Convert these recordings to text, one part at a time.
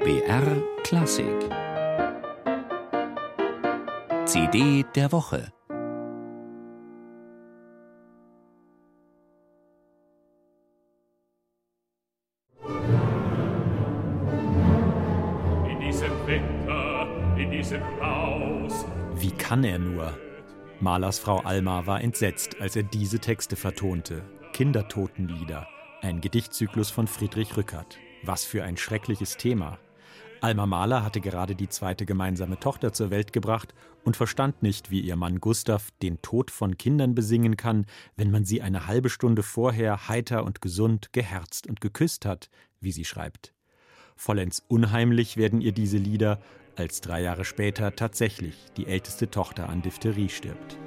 BR Klassik CD der Woche In diesem Winter, in diesem Haus. Wie kann er nur? Malers Frau Alma war entsetzt, als er diese Texte vertonte. Kindertotenlieder, ein Gedichtzyklus von Friedrich Rückert. Was für ein schreckliches Thema. Alma Mahler hatte gerade die zweite gemeinsame Tochter zur Welt gebracht und verstand nicht, wie ihr Mann Gustav den Tod von Kindern besingen kann, wenn man sie eine halbe Stunde vorher heiter und gesund geherzt und geküsst hat, wie sie schreibt. Vollends unheimlich werden ihr diese Lieder, als drei Jahre später tatsächlich die älteste Tochter an Diphtherie stirbt.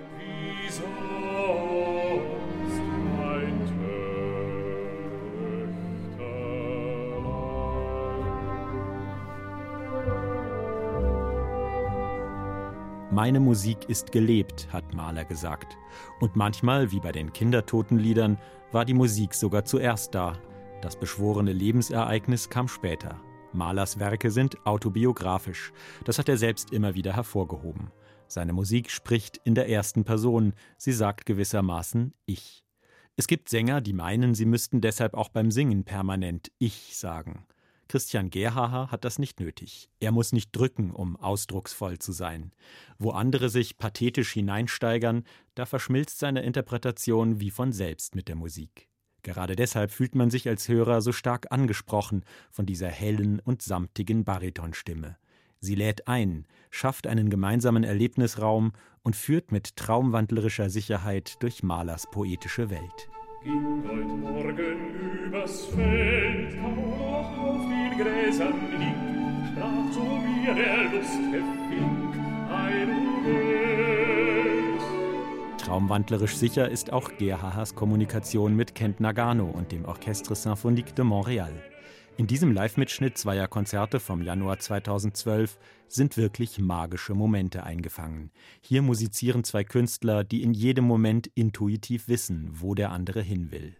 Meine Musik ist gelebt, hat Mahler gesagt. Und manchmal, wie bei den Kindertotenliedern, war die Musik sogar zuerst da. Das beschworene Lebensereignis kam später. Mahlers Werke sind autobiografisch. Das hat er selbst immer wieder hervorgehoben. Seine Musik spricht in der ersten Person. Sie sagt gewissermaßen Ich. Es gibt Sänger, die meinen, sie müssten deshalb auch beim Singen permanent Ich sagen. Christian Gerhaher hat das nicht nötig. Er muss nicht drücken, um ausdrucksvoll zu sein. Wo andere sich pathetisch hineinsteigern, da verschmilzt seine Interpretation wie von selbst mit der Musik. Gerade deshalb fühlt man sich als Hörer so stark angesprochen von dieser hellen und samtigen Baritonstimme. Sie lädt ein, schafft einen gemeinsamen Erlebnisraum und führt mit traumwandlerischer Sicherheit durch Malers poetische Welt. Ging heute Morgen übers Feld, kam noch auf den Gräsern liegt, sprach zu mir der lustige Fink, ein. Traumwandlerisch sicher ist auch Gerhahers Kommunikation mit Kent Nagano und dem Orchestre Symphonique de Montréal. In diesem Live-Mitschnitt zweier Konzerte vom Januar 2012 sind wirklich magische Momente eingefangen. Hier musizieren zwei Künstler, die in jedem Moment intuitiv wissen, wo der andere hin will.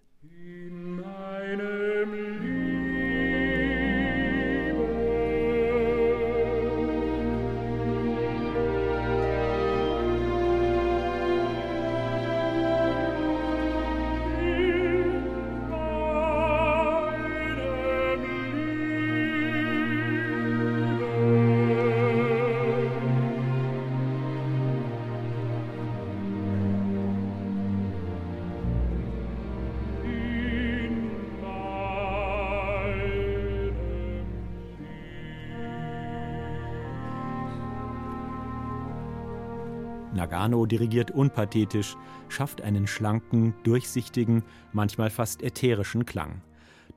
Nagano dirigiert unpathetisch, schafft einen schlanken, durchsichtigen, manchmal fast ätherischen Klang.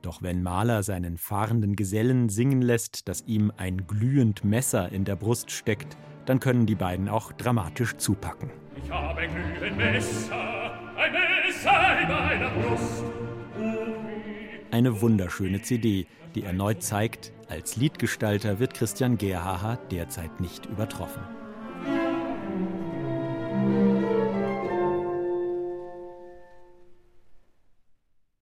Doch wenn Mahler seinen fahrenden Gesellen singen lässt, dass ihm ein glühend Messer in der Brust steckt, dann können die beiden auch dramatisch zupacken. Ich habe ein glühendes Messer, ein Messer in meiner Brust. Eine wunderschöne CD, die erneut zeigt, als Liedgestalter wird Christian Gerhaher derzeit nicht übertroffen.